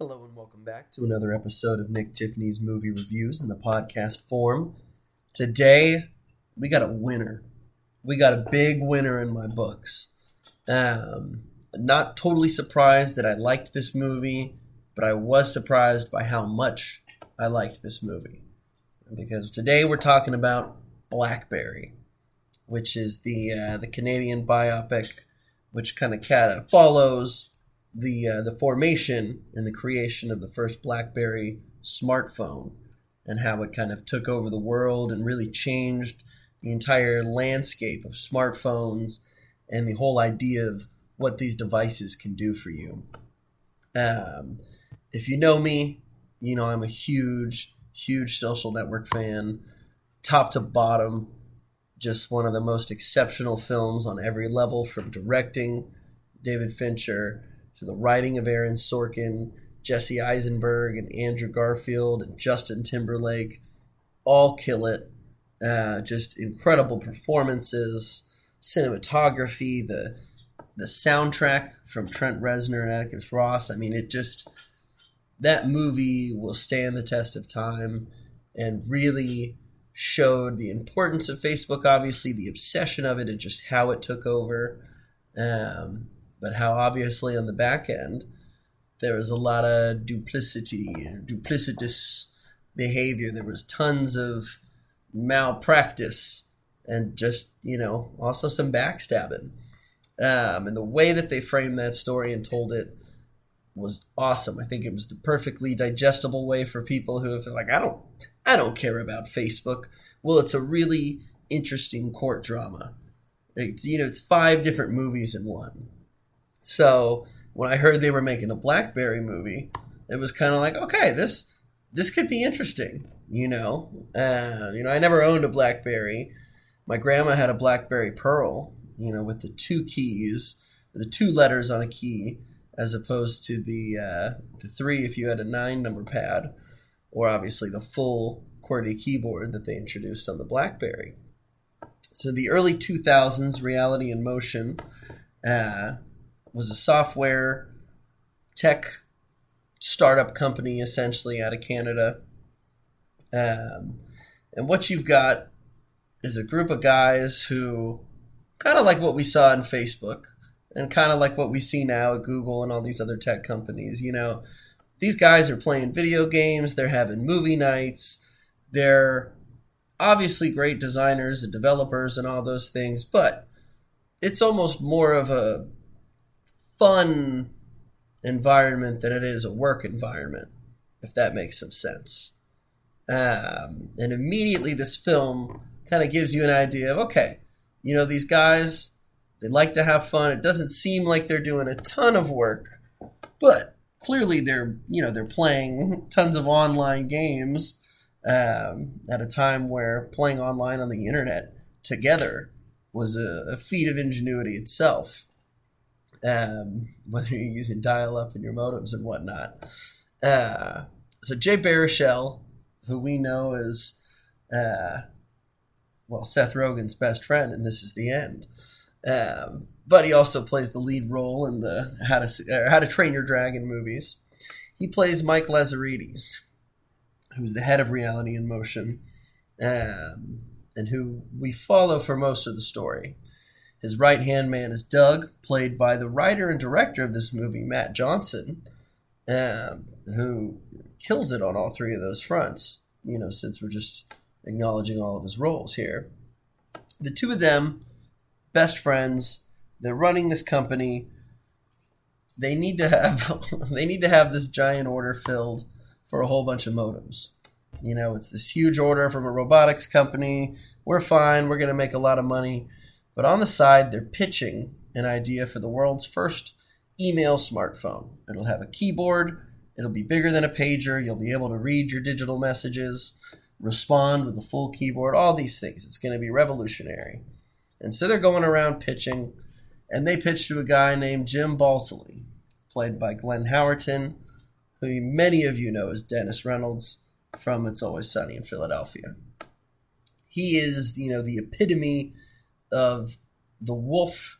Hello and welcome back to another episode of Nick Tiffany's movie reviews in the podcast form. Today we got a winner. We got a big winner in my books. Um, not totally surprised that I liked this movie, but I was surprised by how much I liked this movie. Because today we're talking about Blackberry, which is the uh, the Canadian biopic, which kind of kind of follows the uh, the formation and the creation of the first BlackBerry smartphone and how it kind of took over the world and really changed the entire landscape of smartphones and the whole idea of what these devices can do for you. Um, if you know me, you know I'm a huge, huge social network fan, top to bottom. Just one of the most exceptional films on every level, from directing David Fincher to the writing of Aaron Sorkin, Jesse Eisenberg, and Andrew Garfield, and Justin Timberlake, all kill it. Uh, just incredible performances, cinematography, the the soundtrack from Trent Reznor and Atticus Ross. I mean, it just that movie will stand the test of time and really showed the importance of Facebook, obviously the obsession of it and just how it took over. Um, but how obviously on the back end there was a lot of duplicity, duplicitous behavior. There was tons of malpractice and just you know also some backstabbing. Um, and the way that they framed that story and told it was awesome. I think it was the perfectly digestible way for people who they're like, I don't, I don't care about Facebook. Well, it's a really interesting court drama. It's you know, it's five different movies in one. So when I heard they were making a BlackBerry movie, it was kind of like, okay, this this could be interesting. You know, uh, you know, I never owned a BlackBerry. My grandma had a BlackBerry Pearl. You know, with the two keys, the two letters on a key, as opposed to the uh, the three if you had a nine number pad, or obviously the full QWERTY keyboard that they introduced on the BlackBerry. So the early 2000s, Reality in Motion, uh, was a software tech startup company essentially out of Canada. Um, and what you've got is a group of guys who kind of like what we saw in Facebook and kind of like what we see now at Google and all these other tech companies. You know, these guys are playing video games, they're having movie nights, they're obviously great designers and developers and all those things, but it's almost more of a fun environment than it is a work environment, if that makes some sense. Um, and immediately, this film kind of gives you an idea of okay, you know, these guys, they like to have fun. It doesn't seem like they're doing a ton of work, but clearly they're, you know, they're playing tons of online games um, at a time where playing online on the internet together was a, a feat of ingenuity itself um, whether you're using dial-up in your modems and whatnot. Uh, so Jay Baruchel, who we know is, uh, well, Seth Rogen's best friend, and this is the end. Um, but he also plays the lead role in the How to How to Train Your Dragon movies. He plays Mike Lazaridis, who's the head of Reality in Motion, um, and who we follow for most of the story. His right hand man is Doug, played by the writer and director of this movie, Matt Johnson, um, who kills it on all three of those fronts. You know, since we're just acknowledging all of his roles here. The two of them, best friends, they're running this company. They need to have they need to have this giant order filled for a whole bunch of modems. You know, it's this huge order from a robotics company. We're fine. We're going to make a lot of money. But on the side, they're pitching an idea for the world's first email smartphone. It'll have a keyboard, it'll be bigger than a pager, you'll be able to read your digital messages, respond with a full keyboard, all these things. It's going to be revolutionary. And so they're going around pitching, and they pitch to a guy named Jim Balsillie, played by Glenn Howerton, who many of you know as Dennis Reynolds from It's Always Sunny in Philadelphia. He is, you know, the epitome of the wolf,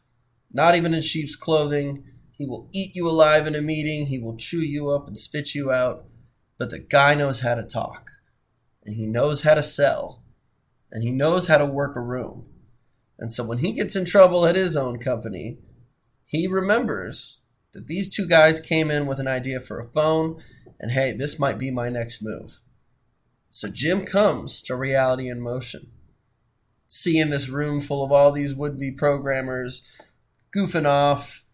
not even in sheep's clothing, He will eat you alive in a meeting. He will chew you up and spit you out. But the guy knows how to talk, and he knows how to sell, and he knows how to work a room. And so when he gets in trouble at his own company, he remembers that these two guys came in with an idea for a phone, and hey, this might be my next move. So Jim comes to Reality in Motion, seeing this room full of all these would be programmers goofing off,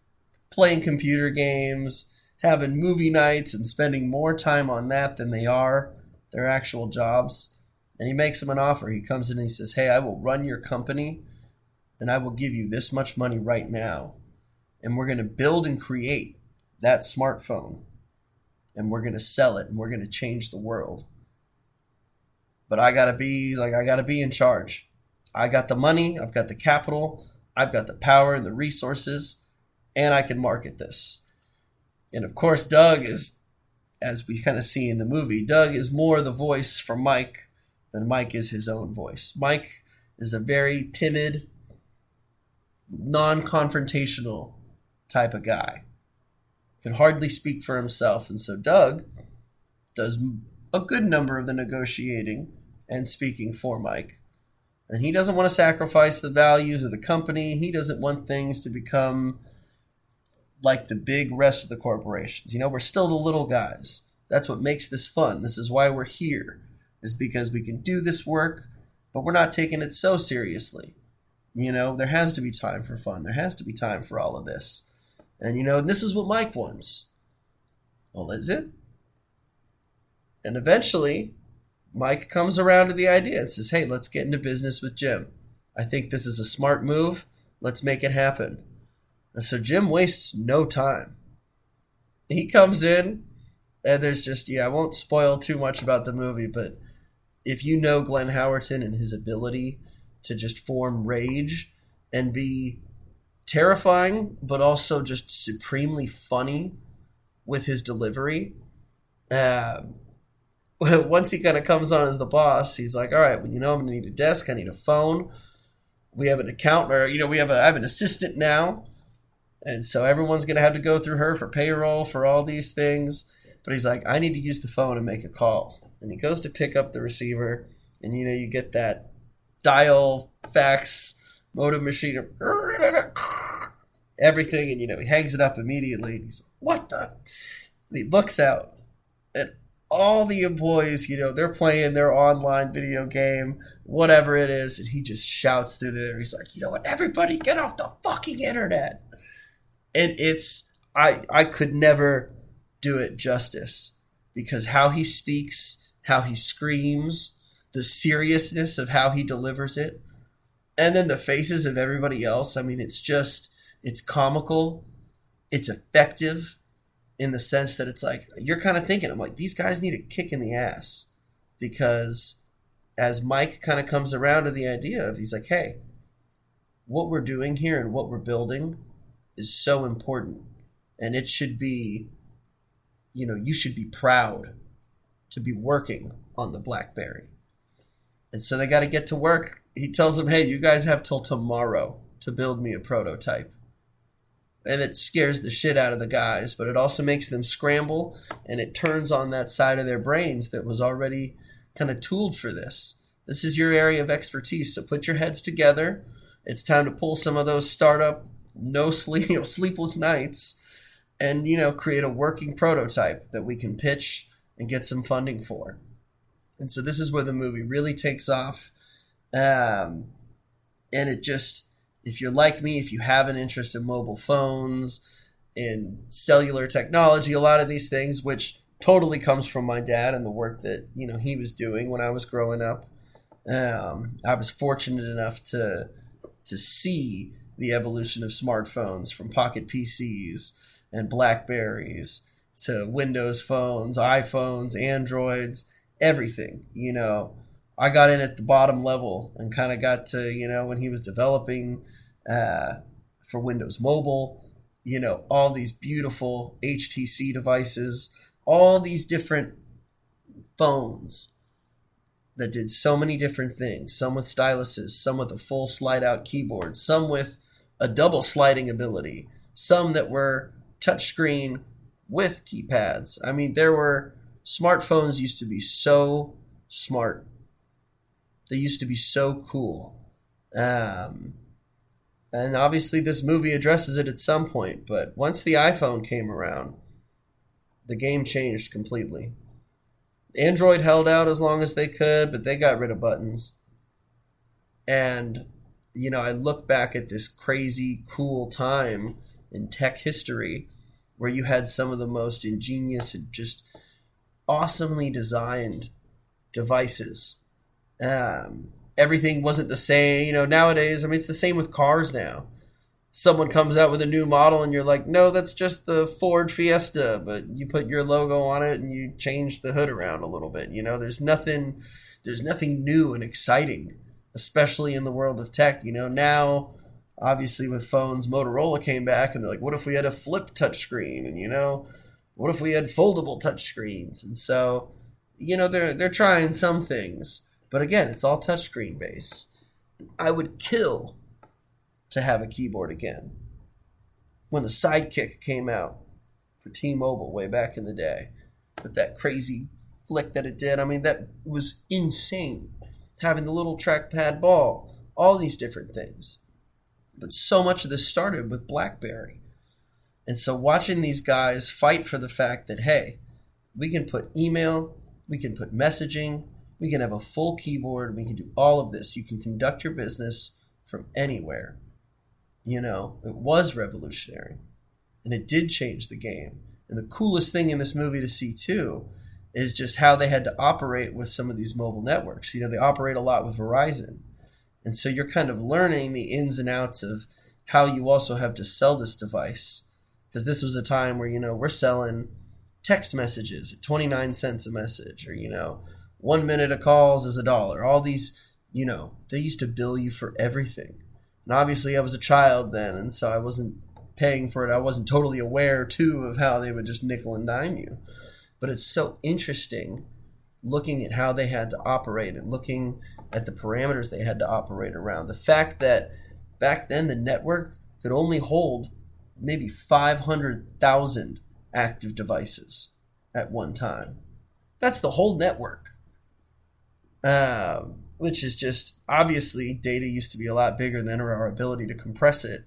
playing computer games, having movie nights, and spending more time on that than they are their actual jobs. And he makes them an offer. He comes in and he says, Hey, I will run your company and I will give you this much money right now. And we're going to build and create that smartphone. And we're going to sell it and we're going to change the world. But I got to be like, I got to be in charge. I got the money, I've got the capital, I've got the power and the resources, and I can market this. And of course, Doug is, as we kind of see in the movie, Doug is more the voice for Mike than Mike is his own voice. Mike is a very timid, non confrontational type of guy. Can hardly speak for himself. And so Doug does a good number of the negotiating and speaking for Mike. And he doesn't want to sacrifice the values of the company. He doesn't want things to become like the big rest of the corporations. You know, we're still the little guys. That's what makes this fun. This is why we're here, is because we can do this work, but we're not taking it so seriously. You know, there has to be time for fun. There has to be time for all of this. And, you know, this is what Mike wants. Well, is it? And eventually, Mike comes around to the idea and says, hey, let's get into business with Jim. I think this is a smart move. Let's make it happen. And so Jim wastes no time. He comes in, and there's just, yeah, I won't spoil too much about the movie, but if you know Glenn Howerton and his ability to just form rage and be terrifying, but also just supremely funny with his delivery. Uh, once he kind of comes on as the boss, he's like, "All right, well, you know, I'm gonna need a desk. I need a phone. We have an account, or you know, we have a I have an assistant now, and so everyone's gonna have to go through her for payroll for all these things." But he's like, "I need to use the phone and make a call." And he goes to pick up the receiver, and you know, you get that dial fax modem machine everything and you know he hangs it up immediately he's like what the and he looks out all the employees you know they're playing their online video game whatever it is and he just shouts through there. He's like you know what? Everybody get off the fucking internet. And it's i i could never do it justice because how he speaks how he screams the seriousness of how he delivers it and then the faces of everybody else. I mean it's just it's comical. It's effective in the sense that it's like you're kind of thinking i'm like these guys need a kick in the ass because as mike kind of comes around to the idea of he's like hey what we're doing here and what we're building is so important and it should be you know you should be proud to be working on the blackberry and so they got to get to work. He tells them, hey, you guys have till tomorrow to build me a prototype. And it scares the shit out of the guys, but it also makes them scramble and it turns on that side of their brains that was already kind of tooled for this. This is your area of expertise. So put your heads together. It's time to pull some of those startup, no sleep, you know, sleepless nights and, you know, create a working prototype that we can pitch and get some funding for. And so this is where the movie really takes off. Um, and it just, if you're like me, if you have an interest in mobile phones, in cellular technology, a lot of these things, which totally comes from my dad and the work that you know he was doing when I was growing up. Um, I was fortunate enough to to see the evolution of smartphones from pocket PCs and Blackberries to Windows phones, iPhones, Androids, everything. You know, I got in at the bottom level and kind of got to, you know, when he was developing uh, for Windows Mobile, you know, all these beautiful HTC devices, all these different phones that did so many different things some with styluses, some with a full slide out keyboard, some with a double sliding ability, some that were touchscreen with keypads. I mean, there were smartphones used to be so smart. They used to be so cool. Um, and obviously, this movie addresses it at some point, but once the iPhone came around, the game changed completely. Android held out as long as they could, but they got rid of buttons. And, you know, I look back at this crazy, cool time in tech history where you had some of the most ingenious and just awesomely designed devices. Um, everything wasn't the same. You know, nowadays, I mean, it's the same with cars now. Someone comes out with a new model, and you're like, no, that's just the Ford Fiesta, but you put your logo on it and you change the hood around a little bit. You know, there's nothing, there's nothing new and exciting, especially in the world of tech. You know, now obviously with phones, Motorola came back and they're like, what if we had a flip touchscreen? And you know, what if we had foldable touchscreens? And so, you know, they're they're trying some things, but again, it's all touchscreen based. I would kill to have a keyboard again. When the Sidekick came out for T-Mobile way back in the day, with that crazy flick that it did, I mean, that was insane. Having the little trackpad ball, all these different things. But so much of this started with BlackBerry. And so watching these guys fight for the fact that, hey, we can put email, we can put messaging, we can have a full keyboard, we can do all of this. You can conduct your business from anywhere. You know, it was revolutionary. And it did change the game. And the coolest thing in this movie to see too is just how they had to operate with some of these mobile networks. You know, they operate a lot with Verizon. And so you're kind of learning the ins and outs of how you also have to sell this device. Because this was a time where, you know, we're selling text messages at 29 cents a message, or, you know, one minute of calls is a dollar. All these, you know, they used to bill you for everything. And obviously, I was a child then, and so I wasn't paying for it. I wasn't totally aware, too, of how they would just nickel and dime you. But it's so interesting looking at how they had to operate and looking at the parameters they had to operate around. The fact that back then the network could only hold maybe 500,000 active devices at one time. That's the whole network. Um, which is just obviously data used to be a lot bigger than our ability to compress it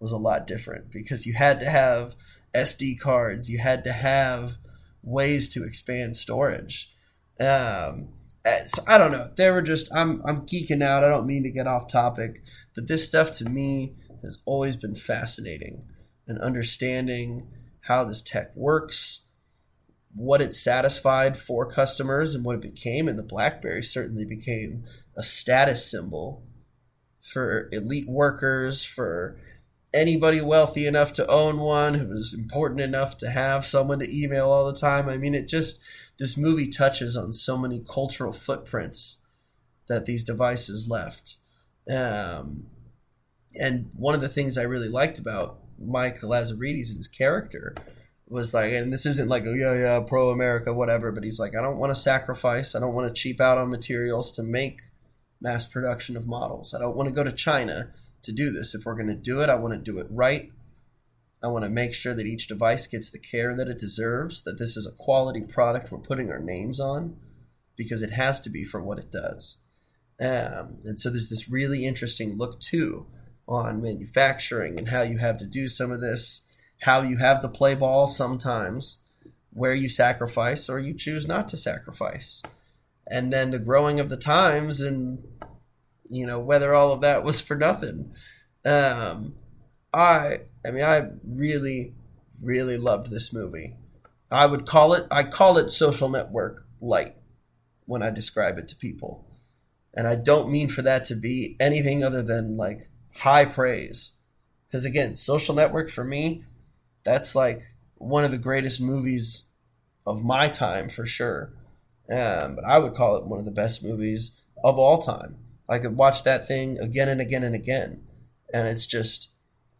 was a lot different because you had to have SD cards, you had to have ways to expand storage. Um, uh, so I don't know. They were just I'm I'm geeking out. I don't mean to get off topic, but this stuff to me has always been fascinating and understanding how this tech works, what it satisfied for customers and what it became and the BlackBerry certainly became a status symbol for elite workers, for anybody wealthy enough to own one who was important enough to have someone to email all the time. I mean, it just this movie touches on so many cultural footprints that these devices left. Um, and one of the things I really liked about Mike Lazaridis and his character was like, and this isn't like, oh yeah, yeah, pro America, whatever, but he's like, I don't want to sacrifice, I don't want to cheap out on materials to make mass production of models. I don't want to go to China to do this. If we're going to do it, I want to do it right. I want to make sure that each device gets the care that it deserves, that this is a quality product we're putting our names on, because it has to be for what it does. Um, and so there's this really interesting look, too, on manufacturing and how you have to do some of this, how you have to play ball sometimes, where you sacrifice or you choose not to sacrifice. And then the growing of the times and, you know, whether all of that was for nothing. Um, I I mean I really really loved this movie. I would call it I call it social network light when I describe it to people. And I don't mean for that to be anything other than like high praise. Cuz again, social network for me that's like one of the greatest movies of my time for sure. Um, but I would call it one of the best movies of all time. I could watch that thing again and again and again, and it's just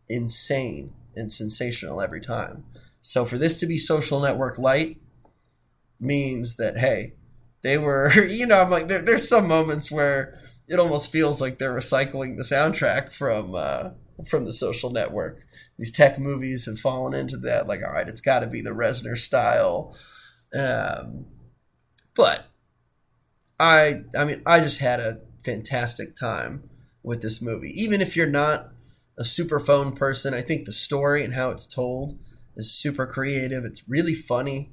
insane and sensational every time. So for this to be social network light means that hey, they were you know I'm like there, there's some moments where it almost feels like they're recycling the soundtrack from uh, from the social network these tech movies have fallen into that. Like, all right, it's got to be the Reznor style. Um, but I, I mean, I just had a fantastic time with this movie. Even if you're not a super phone person, I think the story and how it's told is super creative. It's really funny,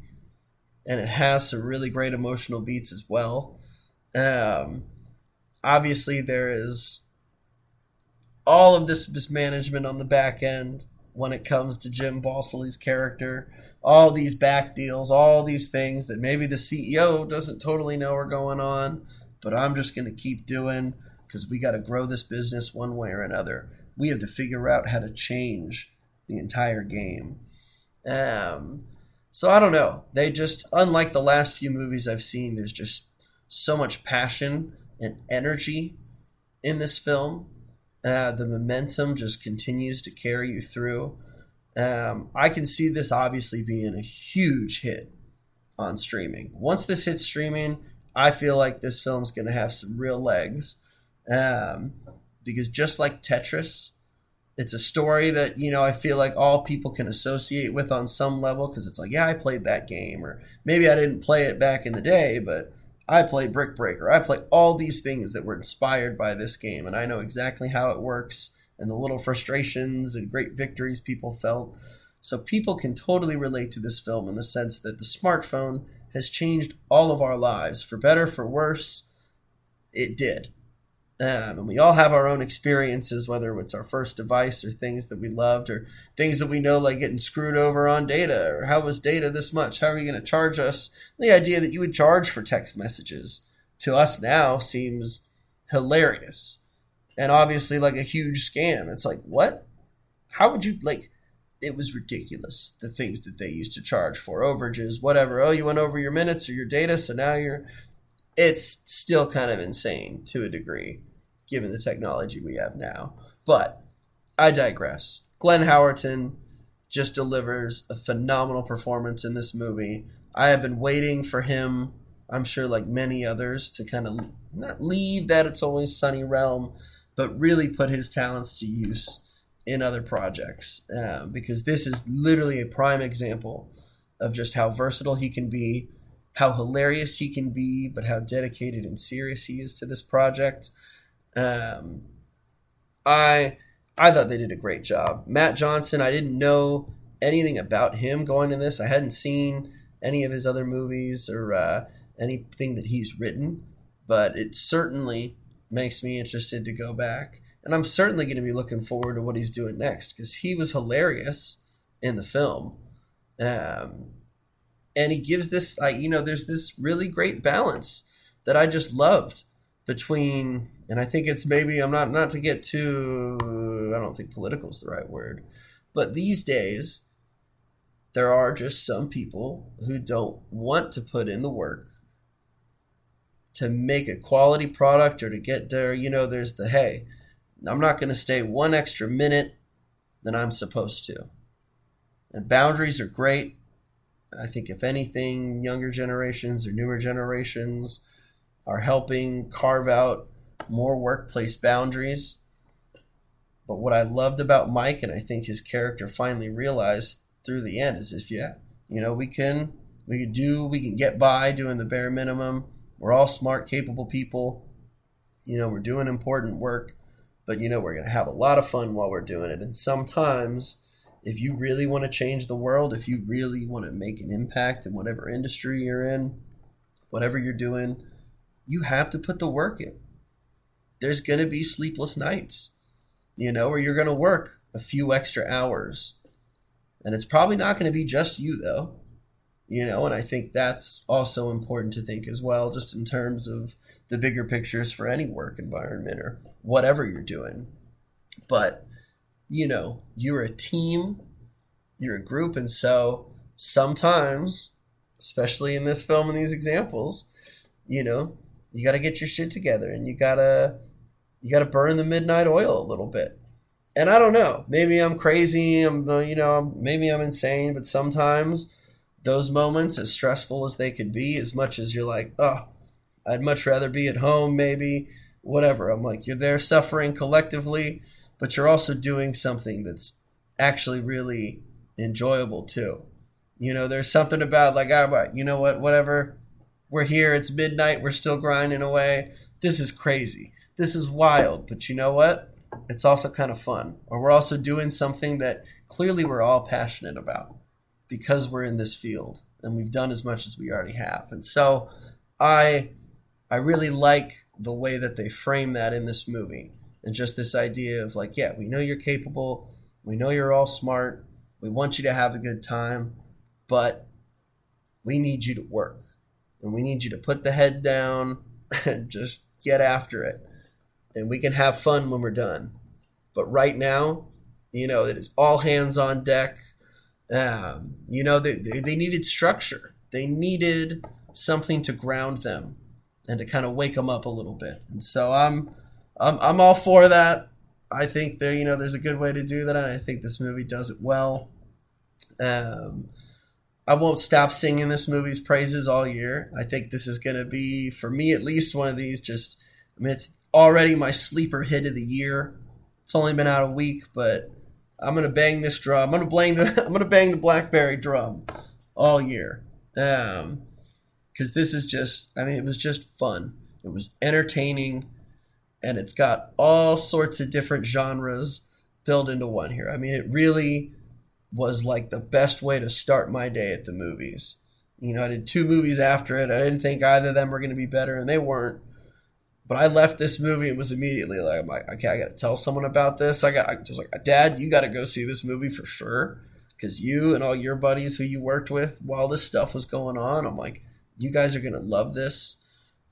and it has some really great emotional beats as well. Um, obviously, there is all of this mismanagement on the back end when it comes to Jim Balsillie's character. All these back deals, all these things that maybe the CEO doesn't totally know are going on, but I'm just going to keep doing because we got to grow this business one way or another. We have to figure out how to change the entire game. Um, so I don't know. They just, unlike the last few movies I've seen, there's just so much passion and energy in this film. Uh, the momentum just continues to carry you through. Um, I can see this obviously being a huge hit on streaming. Once this hits streaming, I feel like this film's going to have some real legs. Um, because just like Tetris, it's a story that you know I feel like all people can associate with on some level because it's like, yeah, I played that game, or maybe I didn't play it back in the day, but I play Brick Breaker. I play all these things that were inspired by this game, and I know exactly how it works and the little frustrations and great victories people felt. So people can totally relate to this film in the sense that the smartphone has changed all of our lives for better, for worse. It did. Um, and we all have our own experiences, whether it's our first device or things that we loved or things that we know, like getting screwed over on data or how was data this much? How are you going to charge us? The idea that you would charge for text messages to us now seems hilarious and obviously like a huge scam. It's like, what? How would you like? It was ridiculous the things that they used to charge for overages, whatever. Oh, you went over your minutes or your data, so now you're it's still kind of insane to a degree, given the technology we have now. But I digress. Glenn Howerton just delivers a phenomenal performance in this movie. I have been waiting for him, I'm sure, like many others, to kind of not leave that It's Always Sunny realm, but really put his talents to use in other projects. Uh, because this is literally a prime example of just how versatile he can be how hilarious he can be, but how dedicated and serious he is to this project. Um, I I thought they did a great job. Matt Johnson, I didn't know anything about him going in this. I hadn't seen any of his other movies or uh, anything that he's written, but it certainly makes me interested to go back. And I'm certainly going to be looking forward to what he's doing next because he was hilarious in the film. Um, and he gives this like you know there's this really great balance that I just loved between and I think it's maybe I'm not not to get too I don't think political is the right word but these days there are just some people who don't want to put in the work to make a quality product or to get there you know there's the hey I'm not going to stay one extra minute than I'm supposed to. And boundaries are great. I think, if anything, younger generations or newer generations are helping carve out more workplace boundaries. But what I loved about Mike, and I think his character finally realized through the end, is if yeah, you know, we can we can do we can get by doing the bare minimum. We're all smart, capable people. You know, we're doing important work, but you know, we're gonna have a lot of fun while we're doing it. And sometimes if you really want to change the world, if you really want to make an impact in whatever industry you're in, whatever you're doing, you have to put the work in. There's going to be sleepless nights, you know, or you're going to work a few extra hours. And it's probably not going to be just you, though, you know, and I think that's also important to think as well, just in terms of the bigger pictures for any work environment or whatever you're doing. But you know, you're a team, you're a group, and so sometimes, especially in this film and these examples, you know, you got to get your shit together and you got to you got to burn the midnight oil a little bit. And I don't know, maybe I'm crazy, I'm uh, you know, maybe I'm insane, but sometimes those moments as stressful as they could be as much as you're like, "Oh, I'd much rather be at home maybe." Whatever. I'm like, you're there suffering collectively but you're also doing something that's actually really enjoyable too. You know, there's something about like, ah, I, you know what, whatever. We're here. It's midnight. We're still grinding away. This is crazy. This is wild. But you know what? It's also kind of fun. Or we're also doing something that clearly we're all passionate about because we're in this field and we've done as much as we already have. And so I I really like the way that they frame that in this movie and just this idea of like, yeah, we know you're capable, we know you're all smart, we want you to have a good time, but we need you to work. And we need you to put the head down and just get after it. And we can have fun when we're done. But right now, you know, it is all hands on deck. Um, you know, they, they needed structure. They needed something to ground them and to kind of wake them up a little bit. And so I'm, I'm, I'm all for that. I think there, you know, there's a good way to do that, and I think this movie does it well. Um, I won't stop singing this movie's praises all year. I think this is going to be, for me at least, one of these. Just, I mean, it's already my sleeper hit of the year. It's only been out a week, but I'm gonna bang this drum. I'm gonna bang the I'm gonna bang the blackberry drum all year. Um, because this is just I mean it was just fun. It was entertaining, and it's got all sorts of different genres filled into one here. I mean it really was like the best way to start my day at the movies. You know, I did two movies after it. I didn't think either of them were going to be better, and they weren't. But I left this movie and was immediately like, I'm like, okay, I got to tell someone about this. I got, I was like, Dad, you got to go see this movie for sure, because you and all your buddies who you worked with while this stuff was going on, I'm like, you guys are gonna love this.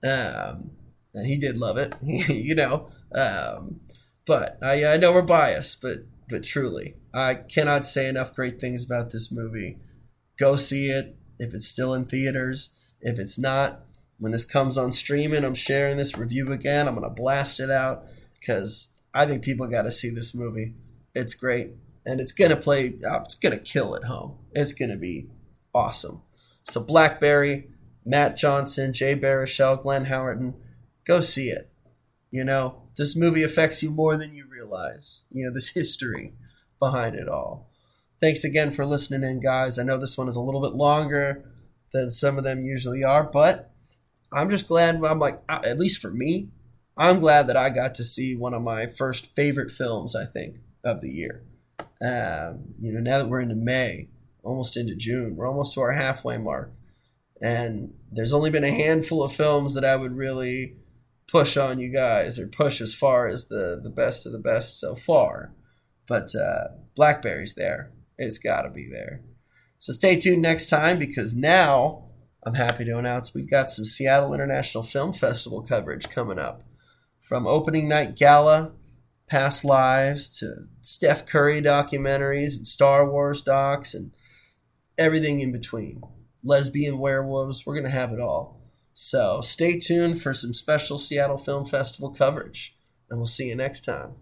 Um, and he did love it, you know. Um, but I, I know we're biased, but but truly, I cannot say enough great things about this movie. Go see it if it's still in theaters. If it's not, when this comes on streaming, I'm sharing this review again. I'm gonna blast it out because I think people got to see this movie. It's great, and it's gonna play. Uh, it's gonna kill at home. It's gonna be awesome. So Blackberry, Matt Johnson, Jay Baruchel, Glenn Howerton, go see it. You know, this movie affects you more than you realize. You know, this history behind it all. Thanks again for listening in, guys. I know this one is a little bit longer than some of them usually are, but I'm just glad. I'm like, at least for me, I'm glad that I got to see one of my first favorite films. I think of the year. Um, you know, now that we're into May, almost into June, we're almost to our halfway mark, and there's only been a handful of films that I would really push on you guys or push as far as the the best of the best so far. But uh, Blackberry's there. It's got to be there. So stay tuned next time because now I'm happy to announce we've got some Seattle International Film Festival coverage coming up. From opening night gala, past lives, to Steph Curry documentaries and Star Wars docs and everything in between. Lesbian werewolves, we're going to have it all. So stay tuned for some special Seattle Film Festival coverage, and we'll see you next time.